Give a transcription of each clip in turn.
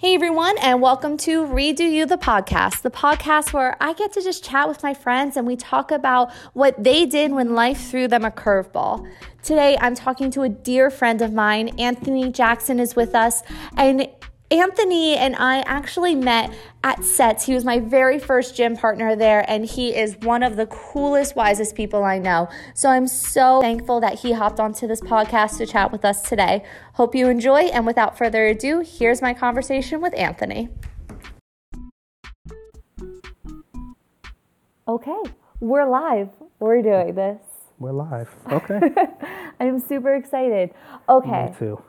Hey everyone, and welcome to Redo You the podcast, the podcast where I get to just chat with my friends and we talk about what they did when life threw them a curveball. Today, I'm talking to a dear friend of mine. Anthony Jackson is with us, and Anthony and I actually met at SETS. He was my very first gym partner there, and he is one of the coolest, wisest people I know. So I'm so thankful that he hopped onto this podcast to chat with us today. Hope you enjoy, and without further ado, here's my conversation with Anthony. Okay, we're live. We're doing this. We're live. Okay. I'm super excited. Okay. Me too.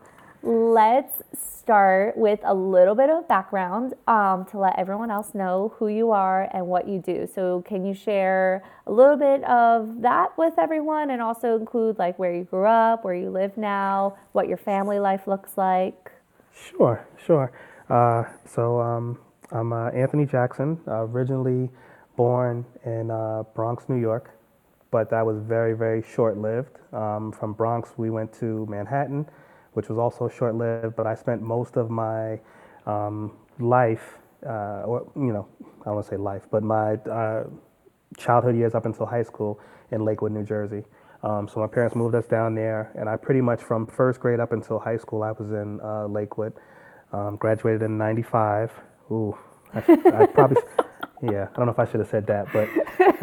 Let's start with a little bit of background um, to let everyone else know who you are and what you do. So, can you share a little bit of that with everyone and also include like where you grew up, where you live now, what your family life looks like? Sure, sure. Uh, so, um, I'm uh, Anthony Jackson, uh, originally born in uh, Bronx, New York, but that was very, very short lived. Um, from Bronx, we went to Manhattan which was also short lived, but I spent most of my um, life, uh, or, you know, I don't want to say life, but my uh, childhood years up until high school in Lakewood, New Jersey. Um, so my parents moved us down there, and I pretty much from first grade up until high school, I was in uh, Lakewood. Um, graduated in '95. Ooh, I, I probably, yeah, I don't know if I should have said that, but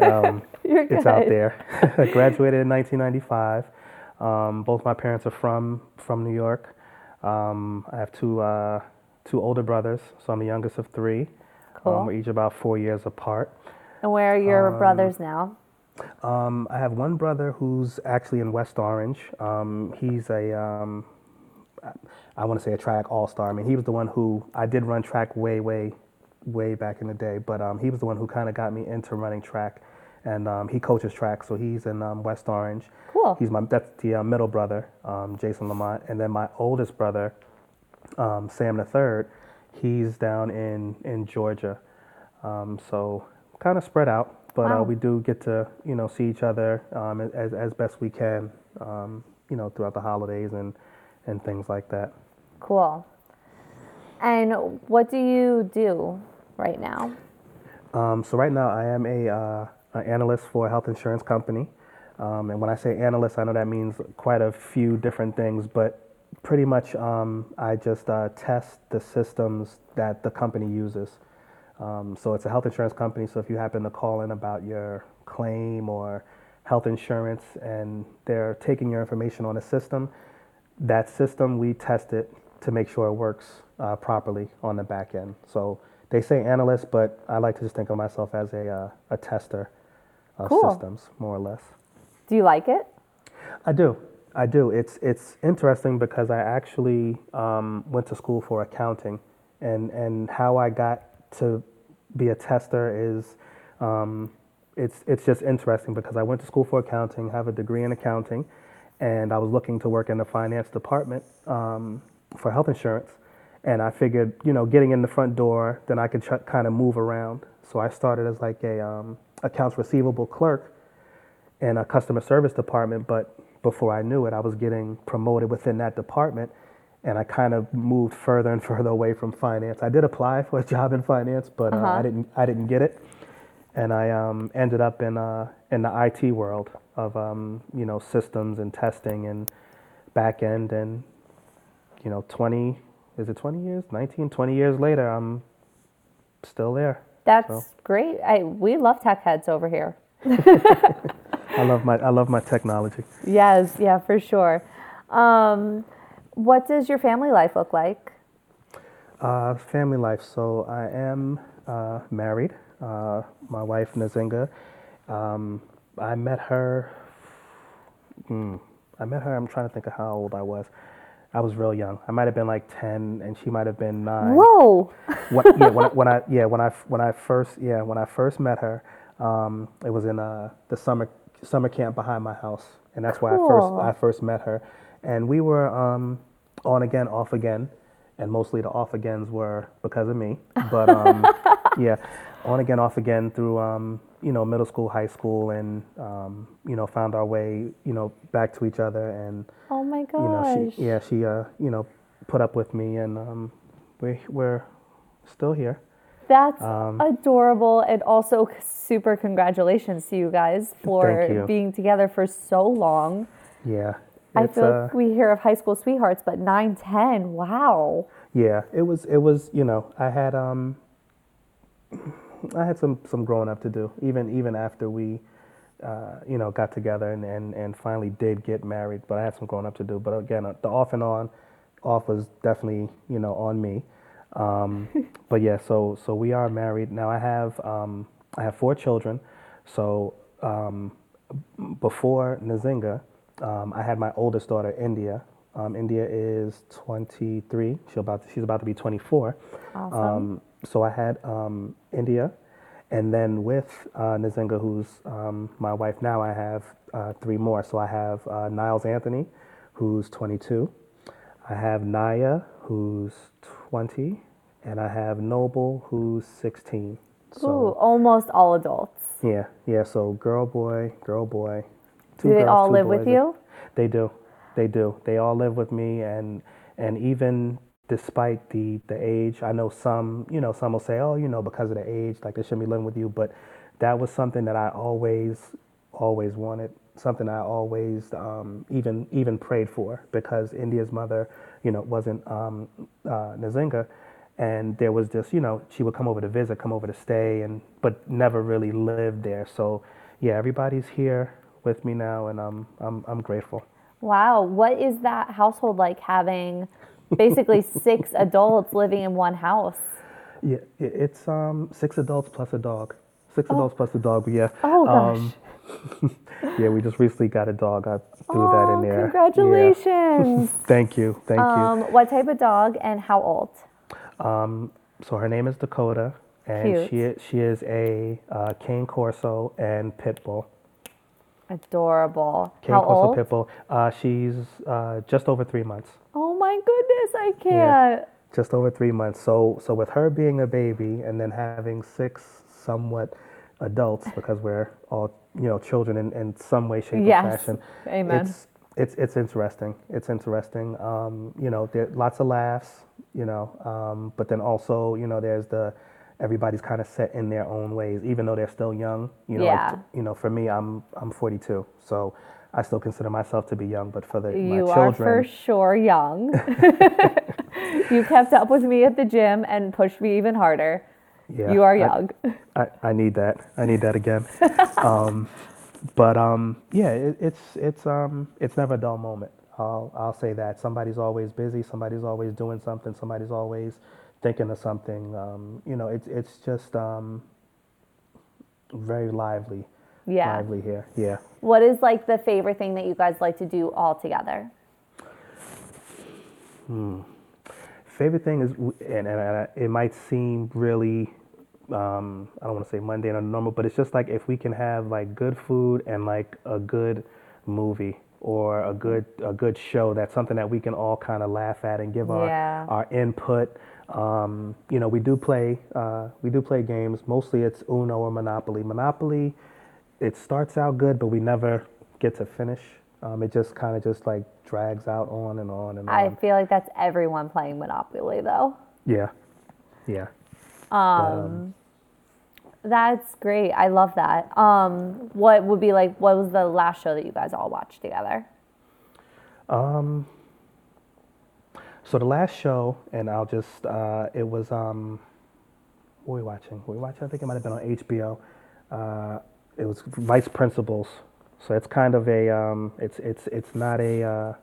um, it's out there. graduated in 1995. Um, both my parents are from from New York. Um, I have two uh, two older brothers, so I'm the youngest of three. Cool. Um, we're each about four years apart. And where are your Um, brothers now? Um, I have one brother who's actually in West Orange. Um, he's a, um, I- want to say a track all star. I mean, he was the one who I did run track way, way, way back in the day. But um, he was the one who kind of got me into running track, and um, he coaches track, so he's in um, West Orange. Cool. He's my that's the uh, middle brother, um, Jason Lamont, and then my oldest brother, um, Sam the third. He's down in in Georgia, um, so kind of spread out. But Wow. uh, we do get to you know see each other um, as as best we can, um, you know, throughout the holidays and and things like that. Cool. And what do you do right now? Um, so right now I am a uh, an analyst for a health insurance company, um, and when I say analyst, I know that means quite a few different things, but pretty much um, I just uh, test the systems that the company uses. Um, so it's a health insurance company. So if you happen to call in about your claim or health insurance, and they're taking your information on a system, that system we test it to make sure it works uh, properly on the back end. So they say analyst, but I like to just think of myself as a uh, a tester of Cool. systems, more or less. Do you like it? I do. I do. It's it's interesting because I actually um, went to school for accounting, and and how I got to be a tester is, um, it's it's just interesting because I went to school for accounting, have a degree in accounting, and I was looking to work in the finance department um, for health insurance, and I figured you know getting in the front door, then I could tr- kind of move around. So I started as like a um, accounts receivable clerk in a customer service department, but before I knew it, I was getting promoted within that department, and I kind of moved further and further away from finance. I did apply for a job in finance, but uh, Uh-huh. I didn't. I didn't get it, and I um, ended up in uh, in the IT world of um, you know systems and testing and back end, and you know 20 is it 20 years 19 20 years later i'm still there That's So. great. I, we love tech heads over here. i love my i love my technology Yes, yeah, for sure. Um, what does your family life look like? Uh, family life. So I am uh, married. Uh, my wife Nazinga. Um, I met her. Hmm, I met her. I'm trying to think of how old I was. I was real young. I might have been like ten, and she might have been nine. Whoa. What, yeah, when, I- when I yeah when I when I first yeah when I first met her, um, it was in uh, the summer summer camp behind my house, and that's where I first I first met her, and we were um, on again, off again, and mostly the off agains were because of me, but um, yeah, on again, off again through um, you know middle school, high school, and um, you know found our way you know back to each other, and Oh my you know gosh. she yeah she uh, you know put up with me, and um, we we're still here. That's Um, adorable. And also, super congratulations to you guys for you. being together for so long. Yeah. I feel uh, like we hear of high school sweethearts, but 9, 10, wow. Yeah, it was. It was. You know, I had um, I had some some growing up to do. Even even after we, uh, you know, got together and, and and finally did get married. But I had some growing up to do. But again, uh, the off and on, off was definitely you know on me. Um, but yeah, so so we are married now. I have um, I have four children. So um, before Nazinga, um, I had my oldest daughter, India. Um, India is 23. She's about she's about to be 24. Awesome. So I had um, India, and then with uh, Nazinga, who's um, my wife now, I have uh, three more. So I have uh, Niles Anthony, who's 22. I have Naya, who's 20, and I have Noble, who's 16. So Ooh, almost all adults. yeah, yeah. So girl, boy, girl, boy. Do they girls, all two live with you? They do, they do. They all live with me, and and even despite the the age, I know some, you know, some will say, oh, you know, because of the age, like they shouldn't be living with you. But that was something that I always, always wanted. Something I always um, even even prayed for because India's mother, you know, wasn't um, uh, Nazinga, and there was just you know she would come over to visit, come over to stay, and but never really lived there. So yeah, everybody's here with me now, and I'm I'm grateful. Wow. What is that household like having basically six adults living in one house? Yeah, it's um six adults plus a dog. Six adults plus a dog. but Yeah. Oh, gosh. Um, yeah, we just recently got a dog. I threw that Oh, in there. Yeah. congratulations. Thank you. Thank um, what type of dog and how old? Um, so her name is Dakota, and Cute. she is, she is a uh, Cane Corso and Pit Bull. Adorable. Cane how old? Uh, she's uh, just over three months. Oh my goodness, I can't. just over three months. So, so with her being a baby and then having six somewhat adults, because we're all you know children in, in some way, shape, Yes. or fashion. Amen. It's it's it's interesting. It's interesting. Um, you know, there lots of laughs. You know, um, but then also you know there's the everybody's kind of set in their own ways, even though they're still young. You know, like, Yeah. you know, for me, I'm I'm 42, so. I still consider myself to be young, but for the You my are for sure young. you kept up with me at the gym and pushed me even harder. yeah, you are I- young. I, I need that. I need that again. um, but um, yeah, it, it's it's um, it's never a dull moment. I'll I'll say that. Somebody's always busy. Somebody's always doing something. Somebody's always thinking of something. Um, you know, it's it's just um, very lively. Yeah. Lively here. Yeah. What is like the favorite thing that you guys like to do all together? Favorite thing is, and, and, and it might seem really, um, I don't want to say mundane or normal, but it's just like if we can have like good food and like a good movie or a good a good show, that's something that we can all kind of laugh at and give our Yeah. our input. Um, you know, we do play uh, we do play games. Mostly it's Uno or Monopoly. Monopoly, it starts out good, but we never get to finish. Um, it just kind of just like drags out on and on and on. I feel like that's everyone playing Monopoly though. Yeah, yeah. Um, that's great. I love that. Um, what would be like? What was the last show that you guys all watched together? So the last show, and I'll just, uh, it was, um, what were we watching? Were we watching? I think it might have been on HBO. Uh, it was Vice Principals. So it's kind of a, um, it's it's it's not a, uh,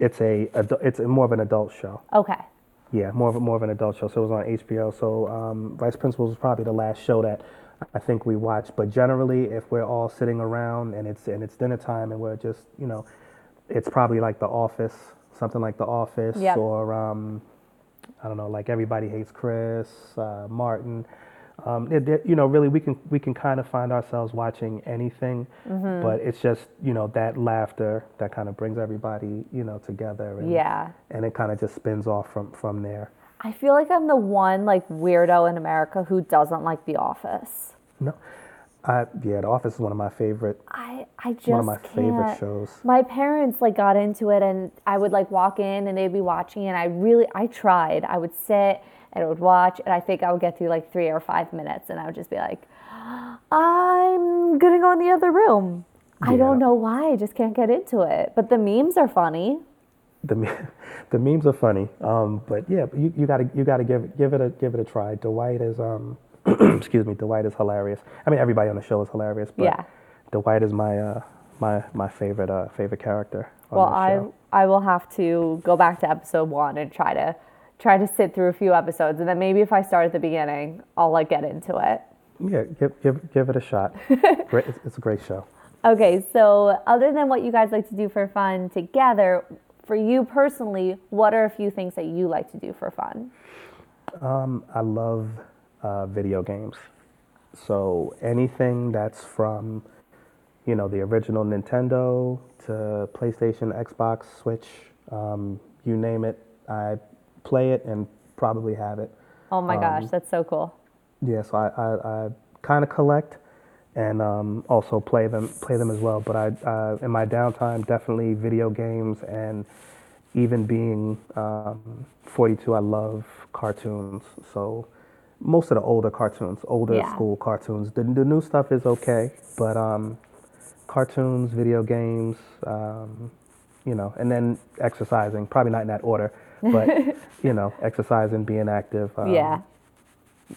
it's a, it's more of an adult show. Okay. Yeah, more of a, more of an adult show. So it was on HBO. So um, Vice Principals was probably the last show that I think we watched. But generally, if we're all sitting around and it's and it's dinner time and we're just you know, it's probably like The Office, something like The Office, Yep. or um, I don't know, like Everybody Hates Chris, uh, Martin. Um, it- it- you know, really, we can we can kind of find ourselves watching anything, Mm-hmm. but it's just you know that laughter that kind of brings everybody you know together. And, Yeah. and it kind of just spins off from from there. I feel like I'm the one like weirdo in America who doesn't like The Office. No, I yeah, The Office is one of my favorite. I I just one of my can't. favorite shows. My parents like got into it, and I would like walk in, and they'd be watching, and I really I tried. I would sit and I would watch, and I think I would get through like three or five minutes, and I would just be like, I'm gonna go in the other room. I don't know why. I just can't get into it. But the memes are funny. The the memes are funny, um, but yeah, you, you gotta you gotta give it give it a give it a try. Dwight is um, excuse me, Dwight is hilarious. I mean, everybody on the show is hilarious, but Yeah. Dwight is my uh, my my favorite uh, favorite character. On Well, I. I will have to go back to episode one and try to try to sit through a few episodes, and then maybe if I start at the beginning, I'll like get into it. yeah, give give give it a shot. great, it's, it's a great show. Okay, so other than what you guys like to do for fun together, for you personally, what are a few things that you like to do for fun? I love uh, video games. So anything that's from, you know, the original Nintendo to PlayStation, Xbox, Switch, um, you name it, I play it and probably have it. Oh my Um, gosh, that's so cool. Yeah, so I, I, I kind of collect and um, also play them play them as well. But I uh, in my downtime, definitely video games and even being um, 42, I love cartoons. So most of the older cartoons, older Yeah. school cartoons. The, the new stuff is okay, but um, cartoons, video games, um, you know, and then exercising. Probably not in that order, but you know, exercising, being active. Um, yeah.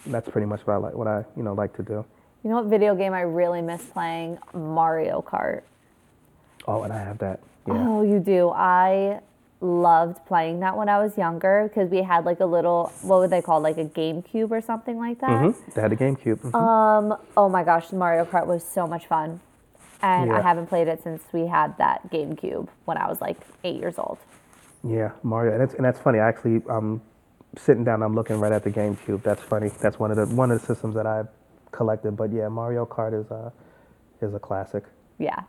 that's pretty much what I like. What I you know like to do. You know what video game I really miss playing? Mario Kart. Oh, and I have that. Yeah. Oh, you do. I loved playing that when I was younger because we had like a little, what would they call like a GameCube or something like that. Mhm. They had a GameCube. Mhm. Um, oh my gosh, Mario Kart was so much fun. And I haven't played it since we had that GameCube when I was like eight years old. yeah, Mario, and it's and that's funny. I actually, um, sitting down, I'm looking right at the GameCube. That's funny. That's one of the one of the systems that I've collected. But yeah, Mario Kart is a is a classic. Yeah.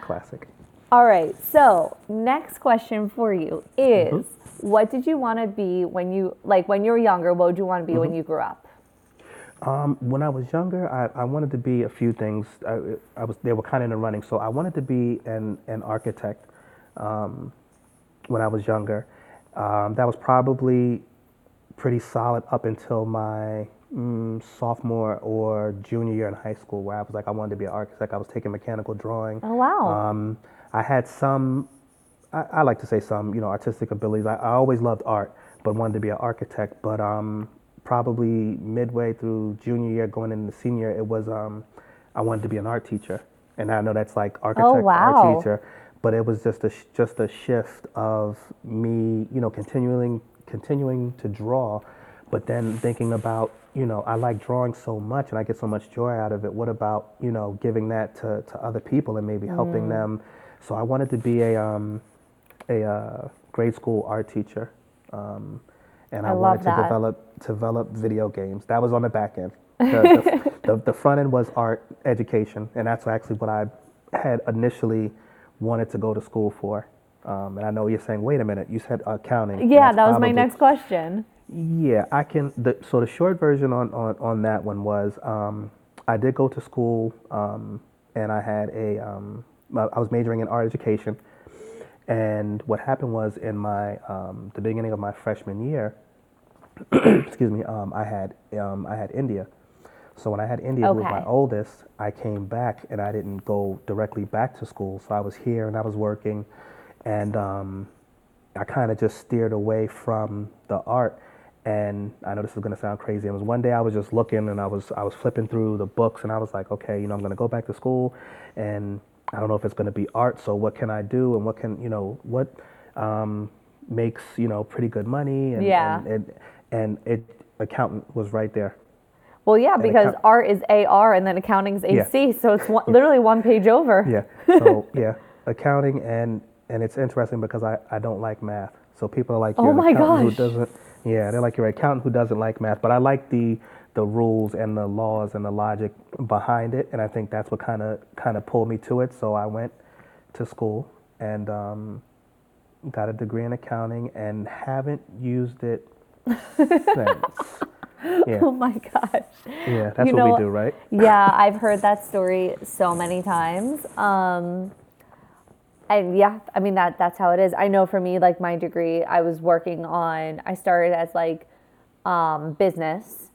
Classic. All right. So, next question for you is Mm-hmm. what did you want to be when you, like when you were younger, what would you want to be Mm-hmm. when you grew up? Um, when I was younger, I, I wanted to be a few things. I, I was they were kind of in the running, so I wanted to be an an architect. Um, when I was younger, um, that was probably pretty solid up until my mm, sophomore or junior year in high school, where I was like, I wanted to be an architect. I was taking mechanical drawing. Oh, wow. I had some, I, I like to say some, you know, artistic abilities. I, I always loved art, but wanted to be an architect. But um, probably midway through junior year, going into senior, it was um, I wanted to be an art teacher, and I know that's like architect, Oh, wow. art teacher. But it was just a just a shift of me, you know, continuing continuing to draw, but then thinking about, you know, I like drawing so much and I get so much joy out of it. What about, you know, giving that to, to other people and maybe helping Mm. them? So I wanted to be a um, a uh, grade school art teacher, um, and I, I wanted to develop develop video games. That was on the back end. The, the, the, the front end was art education, and that's actually what I had initially wanted to go to school for. Um, and I know you're saying, wait a minute, you said accounting. yeah, that was my next question. yeah, I can. The, so the short version on, on, on that one was um, I did go to school um, and I had a, um, I was majoring in art education. And what happened was in my, um, the beginning of my freshman year, excuse me, um, I had, um, I had India. So when I had India, who was my oldest, I came back and I didn't go directly back to school. So I was here and I was working, and um, I kind of just steered away from the art. And I know this is going to sound crazy. It was one day I was just looking and I was I was flipping through the books and I was like, okay, you know, I'm going to go back to school, and I don't know if it's going to be art. So what can I do? And what can you know what um, makes you know pretty good money? And, Yeah. And, and, and it accountant was right there. Well, yeah, because account- art is AR and then accounting is Yeah. AC, so it's one, literally one page over. Yeah. So yeah, accounting and and it's interesting because I, I don't like math. So people are like, Oh my gosh. who doesn't. Yeah, they're like you're an accountant who doesn't like math. But I like the the rules and the laws and the logic behind it, and I think that's what kind of kind of pulled me to it. So I went to school and um, got a degree in accounting and haven't used it since. Yeah. Oh my gosh. Yeah, that's You what know- we do, right? yeah, I've heard that story so many times. Um, and yeah, I mean that that's how it is. I know for me, like my degree, I was working on. I started as like um, business,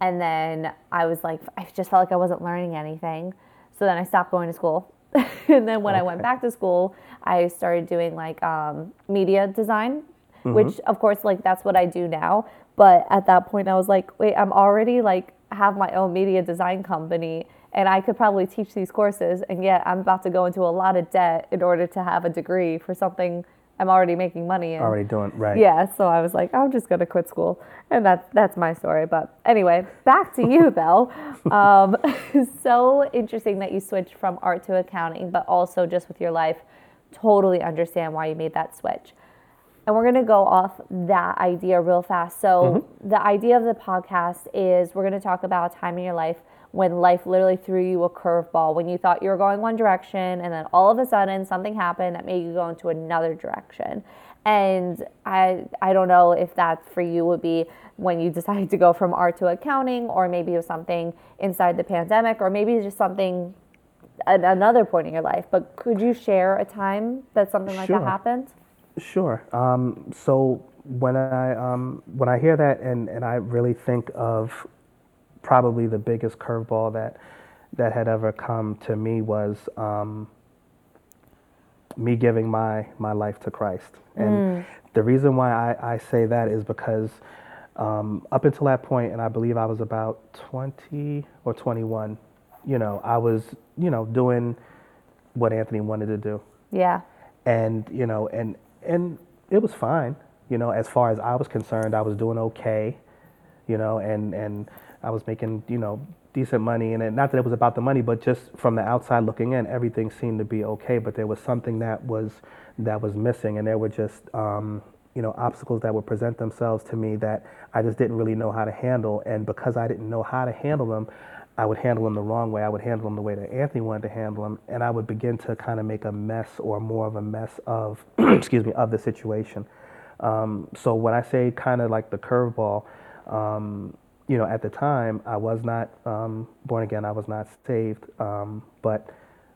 and then I was like, I just felt like I wasn't learning anything. So then I stopped going to school. and then when I went back to school, I started doing like um, media design, which of course like that's what I do now. But at that point, I was like, wait, I'm already like have my own media design company, and I could probably teach these courses, and yet I'm about to go into a lot of debt in order to have a degree for something I'm already making money in. Already doing right. Yeah, so I was like, I'm just gonna quit school, and that's that's my story. But anyway, back to you though. Um, so interesting that you switched from art to accounting, but also just with your life, totally understand why you made that switch. And we're gonna go off that idea real fast. So the idea of the podcast is we're gonna talk about a time in your life when life literally threw you a curveball, when you thought you were going one direction, and then all of a sudden something happened that made you go into another direction. And I I don't know if that for you would be when you decided to go from art to accounting, or maybe it was something inside the pandemic, or maybe just something at another point in your life. But could you share a time that something like that happened? Sure. Um, so when I um, when I hear that, and, and I really think of probably the biggest curveball that that had ever come to me was um, me giving my my life to Christ. And the reason why I, I say that is because um, up until that point, and I believe I was about 20 or 21, you know, I was you know doing what Anthony wanted to do Yeah. and you know and and it was fine you know as far as i was concerned i was doing okay you know and and i was making you know decent money and not that it was about the money but just from the outside looking in everything seemed to be okay but there was something that was that was missing and there were just um, you know obstacles that would present themselves to me that i just didn't really know how to handle and because i didn't know how to handle them I would handle them the wrong way. I would handle them the way that Anthony wanted to handle them, and I would begin to kind of make a mess or more of a mess of, excuse me, of the situation. Um, so when I say kind of like the curveball, um, you know, at the time I was not um, born again. I was not saved, um, but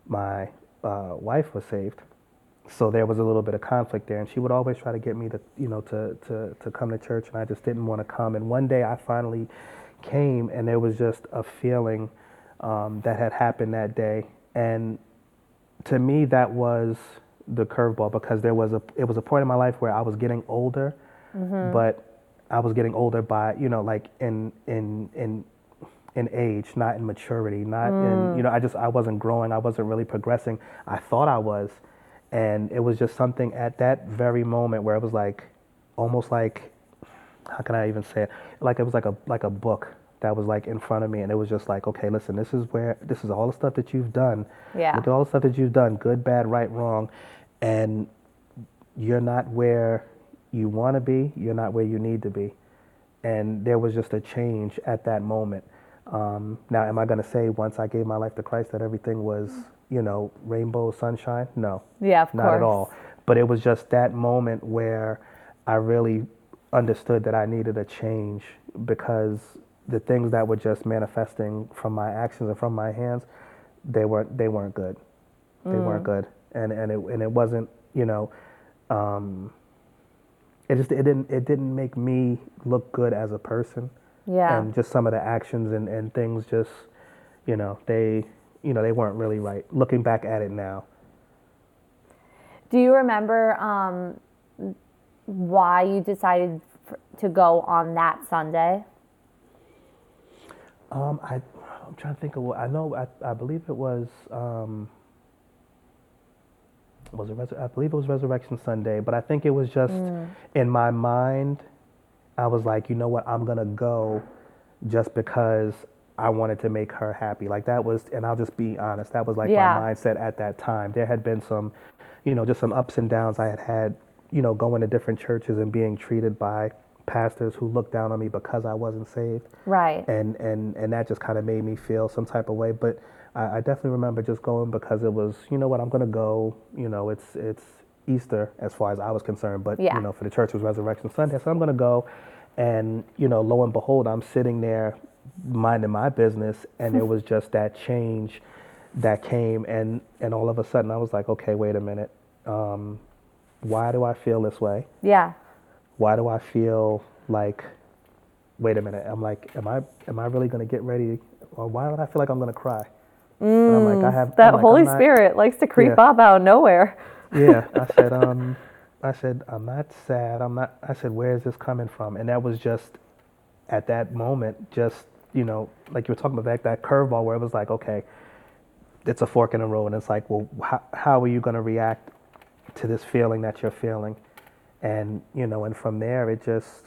my uh, wife was saved. So there was a little bit of conflict there, and she would always try to get me to, you know, to to to come to church, and I just didn't want to come. And one day I finally came, and there was just a feeling um, that had happened that day, and to me that was the curveball because there was a it was a point in my life where I was getting older, but I was getting older by you know like in in in in age, not in maturity, not in mm. you know I just I wasn't growing, I wasn't really progressing. I thought I was, and it was just something at that very moment where it was like almost like how can I even say it? Like it was like a like a book that was like in front of me, and it was just like, okay, listen, this is where this is all the stuff that you've done. Yeah. Look at all the stuff that you've done, good, bad, right, wrong, and you're not where you want to be. You're not where you need to be, and there was just a change at that moment. Um, now, am I going to say once I gave my life to Christ that everything was, you know, rainbow sunshine? No. Yeah, of Not at all. But it was just that moment where I really understood that I needed a change because the things that were just manifesting from my actions and from my hands, they weren't they weren't good. They weren't Mm. good, and and it and it wasn't you know, um, it just it didn't it didn't make me look good as a person Yeah. and just some of the actions and, and things just you know they you know they weren't really right looking back at it now Do you remember um, why you decided to go on that Sunday? um i i'm trying to think of what i know i, I believe it was um was it i believe it was resurrection sunday but i think it was just mm. in my mind i was like you know what i'm gonna go just because i wanted to make her happy like that was and i'll just be honest that was like Yeah. my mindset at that time there had been some you know just some ups and downs i had had you know going to different churches and being treated by pastors who looked down on me because i wasn't saved Right. and and and that just kind of made me feel some type of way. But I, I definitely remember just going because it was, you know what, I'm gonna go. You know, it's it's Easter as far as I was concerned, but Yeah. you know, for the church it was Resurrection Sunday, so I'm gonna go. and you know, lo and behold, I'm sitting there minding my business, and it was just that change that came, and and all of a sudden, I was like, okay, wait a minute, um, why do I feel this way? Yeah. Why do I feel like, wait a minute, I'm like, am I am I really gonna get ready, or why would I feel like I'm gonna cry? And I'm like, I have That like, Holy not- Spirit likes to creep Yeah. up out of nowhere. yeah, I said, um, I said, I'm not sad. I'm not. I said, where is this coming from? And that was just at that moment, just you know, like you were talking about that that curveball where it was like, okay, it's a fork in the road, and it's like, well, how, how are you going to react to this feeling that you're feeling? And you know, and from there, it just,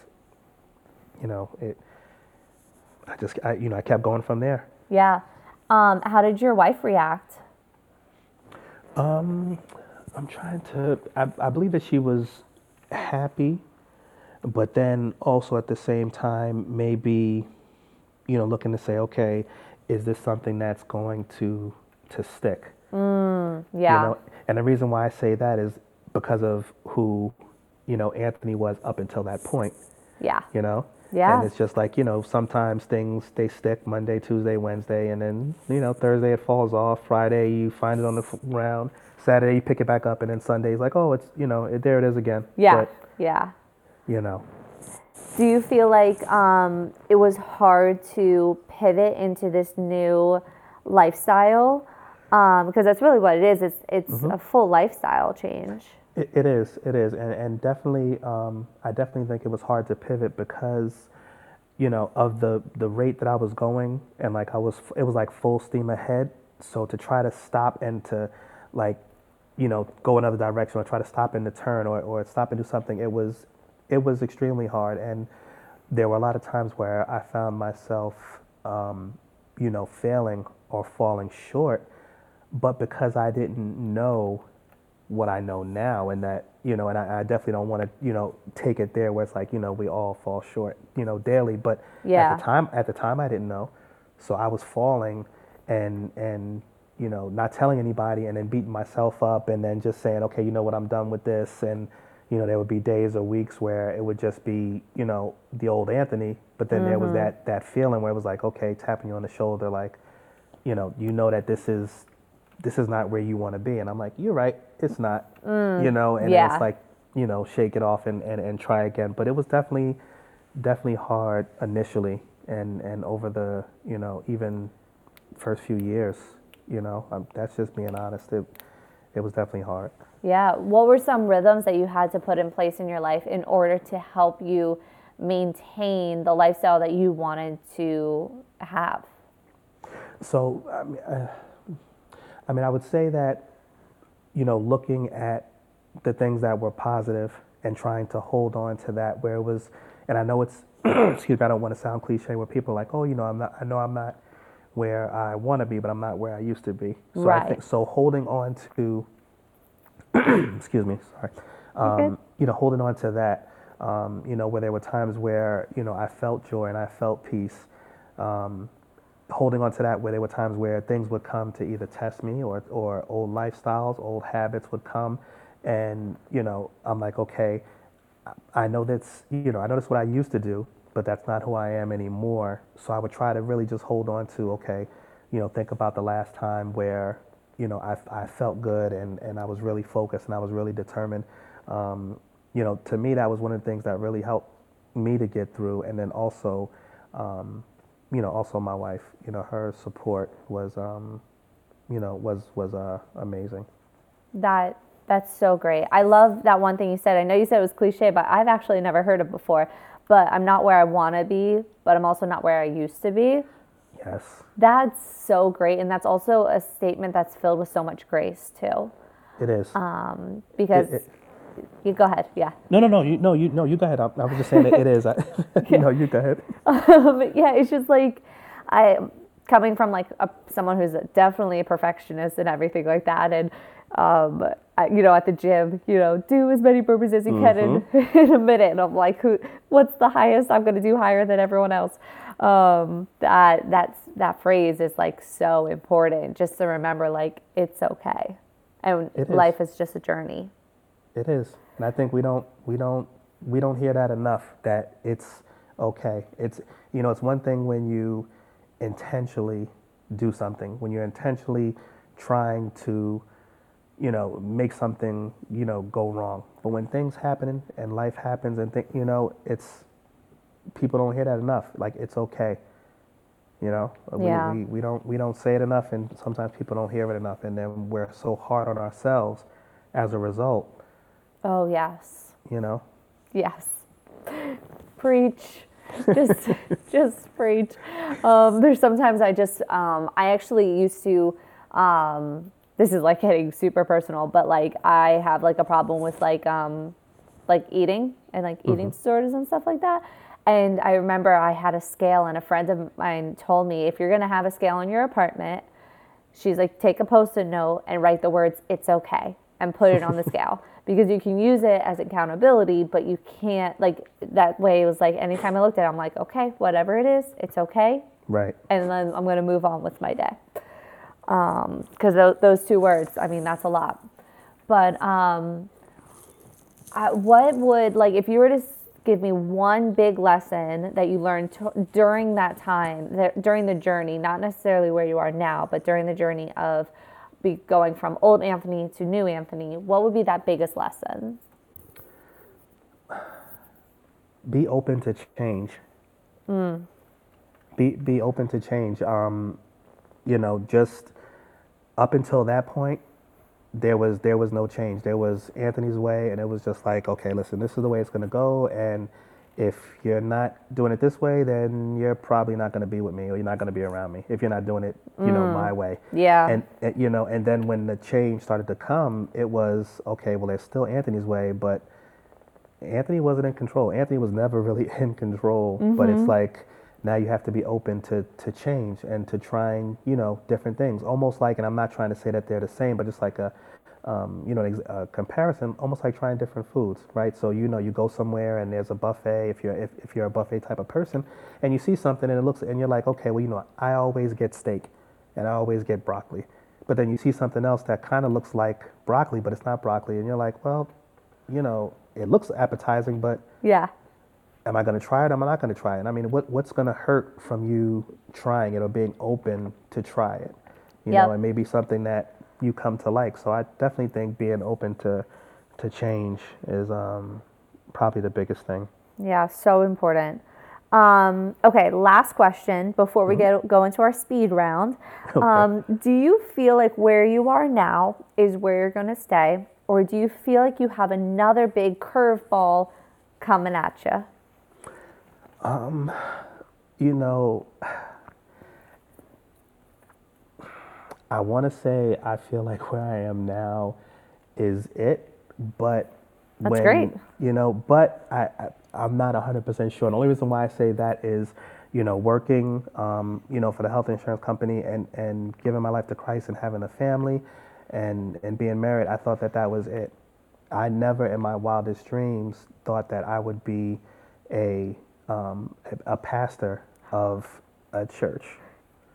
you know, it. I just, I, you know, I kept going from there. Yeah. Um, how did your wife react? I'm trying to. I, I believe that she was happy, but then also at the same time, maybe, you know, looking to say, okay, is this something that's going to to stick? Yeah. You know, and the reason why I say that is because of who, you know, Anthony was up until that point. yeah. You know. Yeah. And it's just like you know, sometimes things they stick Monday, Tuesday, Wednesday, and then you know Thursday it falls off. Friday you find it on the ground. Saturday you pick it back up, and then Sunday's like, oh, it's you know, it, there it is again. Yeah. But, yeah. you know, Do you feel like um, it was hard to pivot into this new lifestyle? Um, because that's really what it is. It's it's Mm-hmm. a full lifestyle change. It, it is, it is, and and definitely, um, I definitely think it was hard to pivot because, you know, of the the rate that I was going, and like I was, it was like full steam ahead. So to try to stop and to, like, you know, go another direction or try to stop and to turn or or stop and do something, it was, it was extremely hard, and there were a lot of times where I found myself, um, you know, failing or falling short, but because I didn't know what I know now, and that you know, and I, I definitely don't want to you know take it there where it's like you know we all fall short you know daily, but Yeah. at the time at the time I didn't know, so I was falling and and you know not telling anybody and then beating myself up and then just saying okay you know what? I'm done with this. And you know there would be days or weeks where it would just be you know the old Anthony, but then there was mm-hmm. that that feeling where it was like okay tapping you on the shoulder like you know you know that this is this is not where you want to be and i'm like you're right it's not you know and yeah. it's like you know shake it off and, and, and try again but it was definitely definitely hard initially and and over the you know even first few years you know um, that's just being honest it it was definitely hard Yeah. What were some rhythms that you had to put in place in your life in order to help you maintain the lifestyle that you wanted to have? So, I mean, uh, I mean, I would say that, you know, looking at the things that were positive and trying to hold on to that, where it was, and I know it's, excuse me, I don't want to sound cliche, where people are like, oh, you know, I'm not, I know I'm not where I want to be, but I'm not where I used to be. So I Right. think so. Holding on to, excuse me, sorry, Okay. um, you know, holding on to that, um, you know, where there were times where you know I felt joy and I felt peace. Um, holding on to that where there were times where things would come to either test me or, or old lifestyles, old habits would come. And, you know, I'm like, okay, I know that's, you know, I know that's what I used to do, but that's not who I am anymore. So I would try to really just hold on to, okay, you know, think about the last time where, you know, I, I felt good and, and I was really focused and I was really determined. Um, you know, to me, that was one of the things that really helped me to get through. And then also, um, you know, also my wife, you know, her support was, um, you know, was was uh, amazing. That that's so great. I love that one thing you said. I know you said it was cliche, but I've actually never heard it before. But I'm not where I want to be, but I'm also not where I used to be. Yes, That's so great, and that's also a statement that's filled with so much grace too. it is. Um, because It- you go ahead, yeah. no, no, no, you, no, you, no, you go ahead. I, I was just saying that it is. I, no, you go ahead. but yeah, it's just like I coming from like a, someone who's definitely a perfectionist and everything like that, and um, I, you know, at the gym, you know, do as many burpees as you can in, in a minute, and I'm like, who? What's the highest I'm going to do higher than everyone else? Um, that that's that phrase is like so important, just to remember, like it's okay, and It is. life is just a journey. It is, and I think we don't, we don't, we don't hear that enough. That it's, okay. It's you know, it's one thing when you intentionally do something, when you're intentionally trying to, you know, make something, you know, go wrong. But when things happen and life happens and th- you know, it's people don't hear that enough. Like it's okay. You know, Yeah. we, we, we don't we don't say it enough, and sometimes people don't hear it enough, and then we're so hard on ourselves as a result. Oh, yes. You know, Yes. Preach. Just just preach. Um, there's sometimes I just um, I actually used to um, this is like getting super personal, but like I have like a problem with like um, like eating and like eating disorders and stuff like that. And I remember I had a scale and a friend of mine told me if you're gonna have a scale in your apartment, she's like take a post-it note and write the words it's okay and put it on the scale because you can use it as accountability but you can't like that way it was like anytime i looked at it i'm like okay whatever it is it's okay. Right? and then i'm going to move on with my day. Because those, those two words i mean that's a lot. But um, I, what would like if you were to give me one big lesson that you learned t- during that time that, during the journey not necessarily where you are now but during the journey of be going from old anthony to new anthony what would be that biggest lesson Be open to change. Be be open to change. Um, you know, just up until that point, there was there was no change. There was Anthony's way, and it was just like, okay, listen, this is the way it's gonna go, and if you're not doing it this way, then you're probably not gonna be with me, or you're not gonna be around me. If you're not doing it, you know, my mm. way. Yeah. And, and you know, and then when the change started to come, it was okay. Well, there's still Anthony's way, but Anthony wasn't in control. Anthony was never really in control, but it's mm-hmm. like now you have to be open to, to change and to trying, you know, different things. Almost like, and I'm not trying to say that they're the same, but just like a, um, you know, a comparison, almost like trying different foods, right? So you know, you go somewhere and there's a buffet. If you're if, if you're a buffet type of person, and you see something and it looks and you're like, okay, well, you know, I always get steak, and I always get broccoli, but then you see something else that kind of looks like broccoli, but it's not broccoli, and you're like, well, you know, it looks appetizing, but yeah am I going to try it? Am I not going to try it? I mean, what what's going to hurt from you trying it or being open to try it? You Yep. know, and maybe something that you come to like. So I definitely think being open to to change is um, probably the biggest thing. Yeah, so important. Um, okay, last question before we get go into our speed round. Okay. Um, do you feel like where you are now is where you're going to stay, or do you feel like you have another big curveball coming at you? You know, I want to say I feel like where I am now is it, but That's when, great. You know, but I, I I'm not 100% sure. And the only reason why I say that is, you know, working, um, you know, for the health insurance company and and giving my life to Christ and having a family, and and being married. I thought that that was it. I never in my wildest dreams thought that I would be a um, a, a pastor of a church.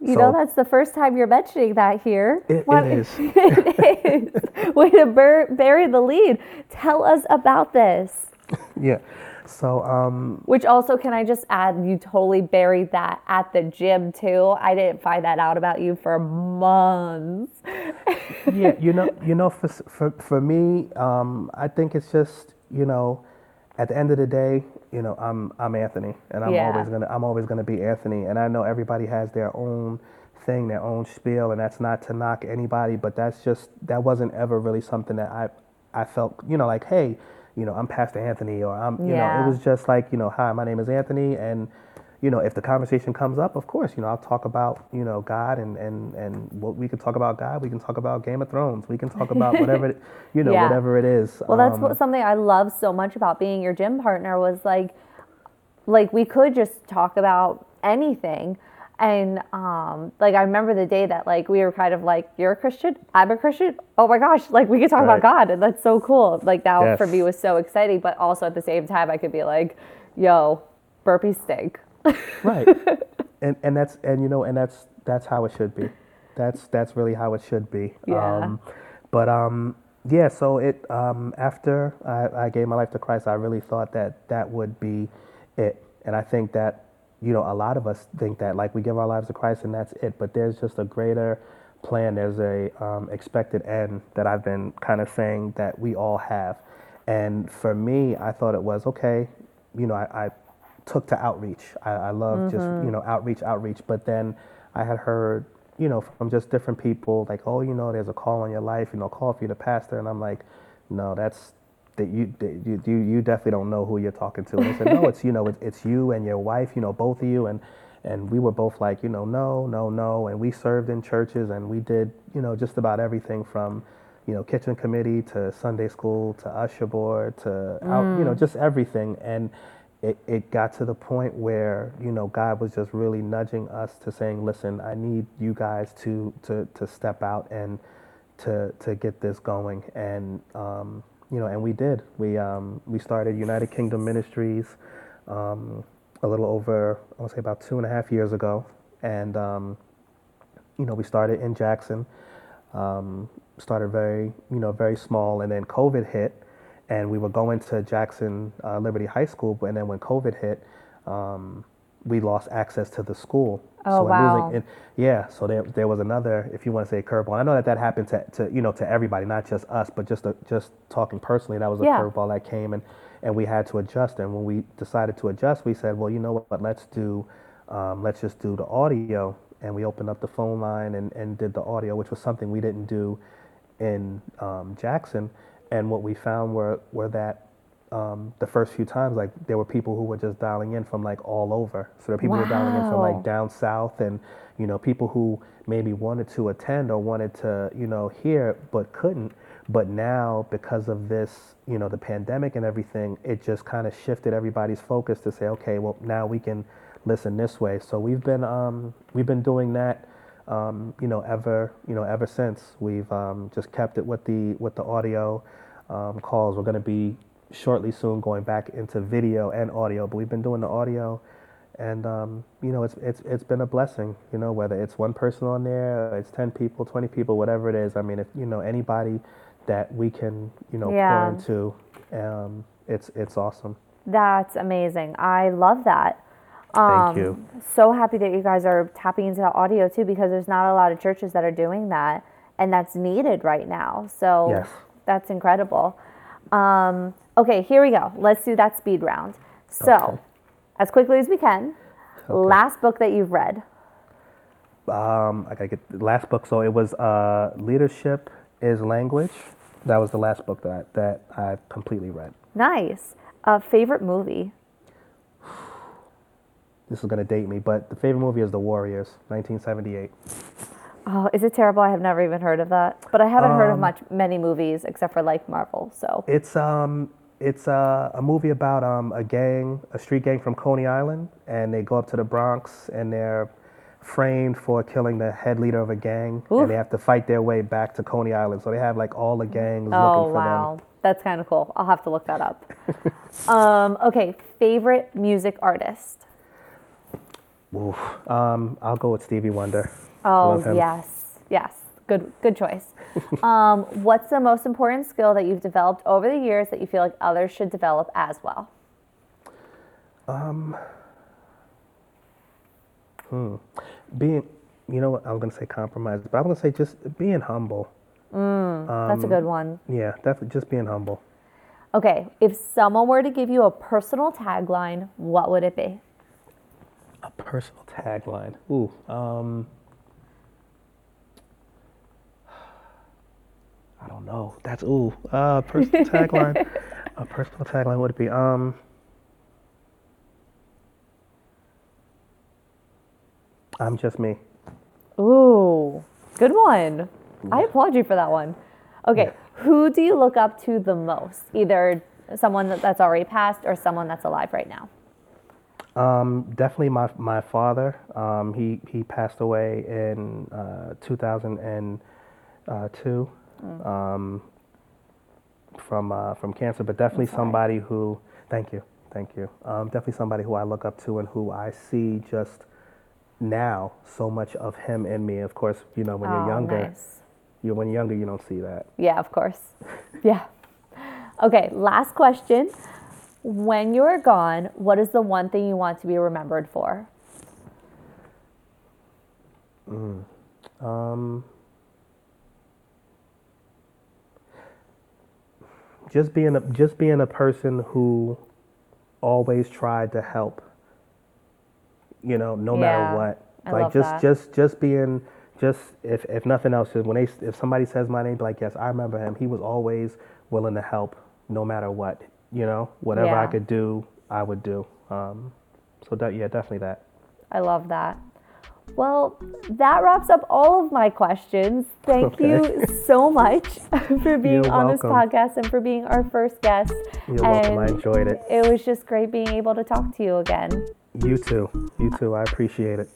You So- know, that's the first time you're mentioning that here. It- What- it is. it is. Way to bur- bury the lead. Tell us about this. Yeah. So um, Which also, can I just add, you totally buried that at the gym too. I didn't find that out about you for months. yeah, you know, you know, for for for me, um, I think it's just you know, at the end of the day, you know, I'm I'm Anthony, and I'm Yeah. always gonna I'm always gonna be Anthony, and I know everybody has their own thing, their own spiel, and that's not to knock anybody, but that's just that wasn't ever really something that I I felt you know like hey, you know, I'm Pastor Anthony, or I'm you know, it was just like you know, hi, my name is Anthony, and you know, if the conversation comes up, of course, you know, I'll talk about, you know, God and, and, and what we can talk about God. We can talk about Game of Thrones. We can talk about whatever, it, you know, Yeah. whatever it is. Well, that's Um, what, something I love so much about being your gym partner was like, like we could just talk about anything. And um, like I remember the day that like we were kind of like, you're a Christian, I'm a Christian. Oh my gosh, like we could talk about God, and that's so cool. Like that for me was so exciting, but also at the same time I could be like, yo, burpees stink. Right. and, and that's, and you know, and that's, that's how it should be. That's, that's really how it should be. Yeah. Um, but, um, yeah, so it, um, after I, I gave my life to Christ, I really thought that that would be it. And I think that, you know, a lot of us think that like we give our lives to Christ and that's it. But there's just a greater plan. There's a um, expected end that I've been kind of saying that we all have. And for me, I thought it was okay. You know, I, I took to outreach. I, I love mm-hmm. just you know outreach, outreach. But then I had heard you know from just different people like, oh, you know, there's a call on your life. You know, call for you to pastor. And I'm like, no, that's that you, you you you definitely don't know who you're talking to. And they said, no, it's you know it's, it's you and your wife. You know, both of you. And and we were both like, you know, no, no, no. And we served in churches and we did you know just about everything from you know, kitchen committee to Sunday school to usher board to mm. out, you know, mm. just everything. And it, it got to the point where, you know, God was just really nudging us to saying, listen, I need you guys to to to step out and to to get this going. And um, you know, and we did. We um, we started United Kingdom Ministries um, a little over, I want to say about two and a half years ago. And um, you know, we started in Jackson. Um, started very, you know, very small, and then COVID hit, and we were going to Jackson uh, Liberty High School, and then when COVID hit, um, we lost access to the school. Oh so wow! Losing, yeah, so there, there was another, if you want to say curveball. I know that that happened to, to you know to everybody, not just us, but just a, just talking personally, that was a yeah. curveball that came, and and we had to adjust. And when we decided to adjust, we said, well, you know what? Let's do, um, let's just do the audio, and we opened up the phone line and, and did the audio, which was something we didn't do in um, Jackson, and what we found were were that um, the first few times, like there were people who were just dialing in from like all over. So there were people wow. who were dialing in from like down south, and you know people who maybe wanted to attend or wanted to you know hear but couldn't. But now, because of this, you know, the pandemic and everything, it just kind of shifted everybody's focus to say, okay, well now we can listen this way. So we've been um, we've been doing that um, you know, ever, you know, ever since. We've um, just kept it with the with the audio um, calls. We're going to be shortly soon going back into video and audio, but we've been doing the audio, and um, you know, it's it's it's been a blessing. You know, whether it's one person on there, it's ten people, twenty people, whatever it is. I mean, if you know anybody that we can, you know, yeah. pour into, um, it's it's awesome. That's amazing. I love that. Um, Thank you. So happy that you guys are tapping into the audio too, because there's not a lot of churches that are doing that, and that's needed right now. So yes. that's incredible. Um, okay, here we go. Let's do that speed round. So, okay. as quickly as we can, okay. last book that you've read. Um, I gotta get the last book. So it was uh, "Leadership is Language." That was the last book that that I completely read. Nice. Uh, favorite movie this is going to date me, but the favorite movie is The Warriors, 1978. Oh, is it terrible? I have never even heard of that. But I haven't heard of um, much many movies except for like Marvel. So it's um it's uh, a movie about um a gang, a street gang from Coney Island, and they go up to the Bronx and they're framed for killing the head leader of a gang, Oof. and they have to fight their way back to Coney Island. So they have like all the gangs oh, looking for wow. them. That's kind of cool. I'll have to look that up. um, okay, favorite music artist. Oof. Um, I'll go with Stevie Wonder. Oh yes, yes, good good choice. um, what's the most important skill that you've developed over the years that you feel like others should develop as well? Um, hmm. Being, you know what, I'm going to say compromise, but I'm going to say just being humble. Mm, um, that's a good one. Yeah, definitely just being humble. Okay, if someone were to give you a personal tagline, what would it be? Personal tagline. Ooh. Um, I don't know. That's ooh. Uh, personal tagline. A personal tagline would it be? Um. I'm just me. Ooh, good one. I applaud you for that one. Okay, yeah. who do you look up to the most? Either someone that's already passed or someone that's alive right now? Um, definitely my my father. Um, he he passed away in uh, 2002 mm. um, from uh, from cancer, but definitely somebody who. Thank you, thank you. Um, definitely somebody who I look up to and who I see just now so much of him in me. Of course, you know when oh, you're younger, nice. you when you're younger you don't see that. Yeah, of course. yeah. Okay, last question. When you're gone, what is the one thing you want to be remembered for? Um, just being a just being a person who always tried to help. You know, no Yeah, matter what. I like just that. just just being just if if nothing else, when they if somebody says my name, like yes, I remember him. He was always willing to help, no matter what. You know, whatever I could do, I would do. Um, so that yeah, definitely that. I love that. Well, that wraps up all of my questions. Thank Okay. you so much for being You're on this podcast and for being our first guest. You're welcome. I enjoyed it. It was just great being able to talk to you again. You too. You too. I appreciate it.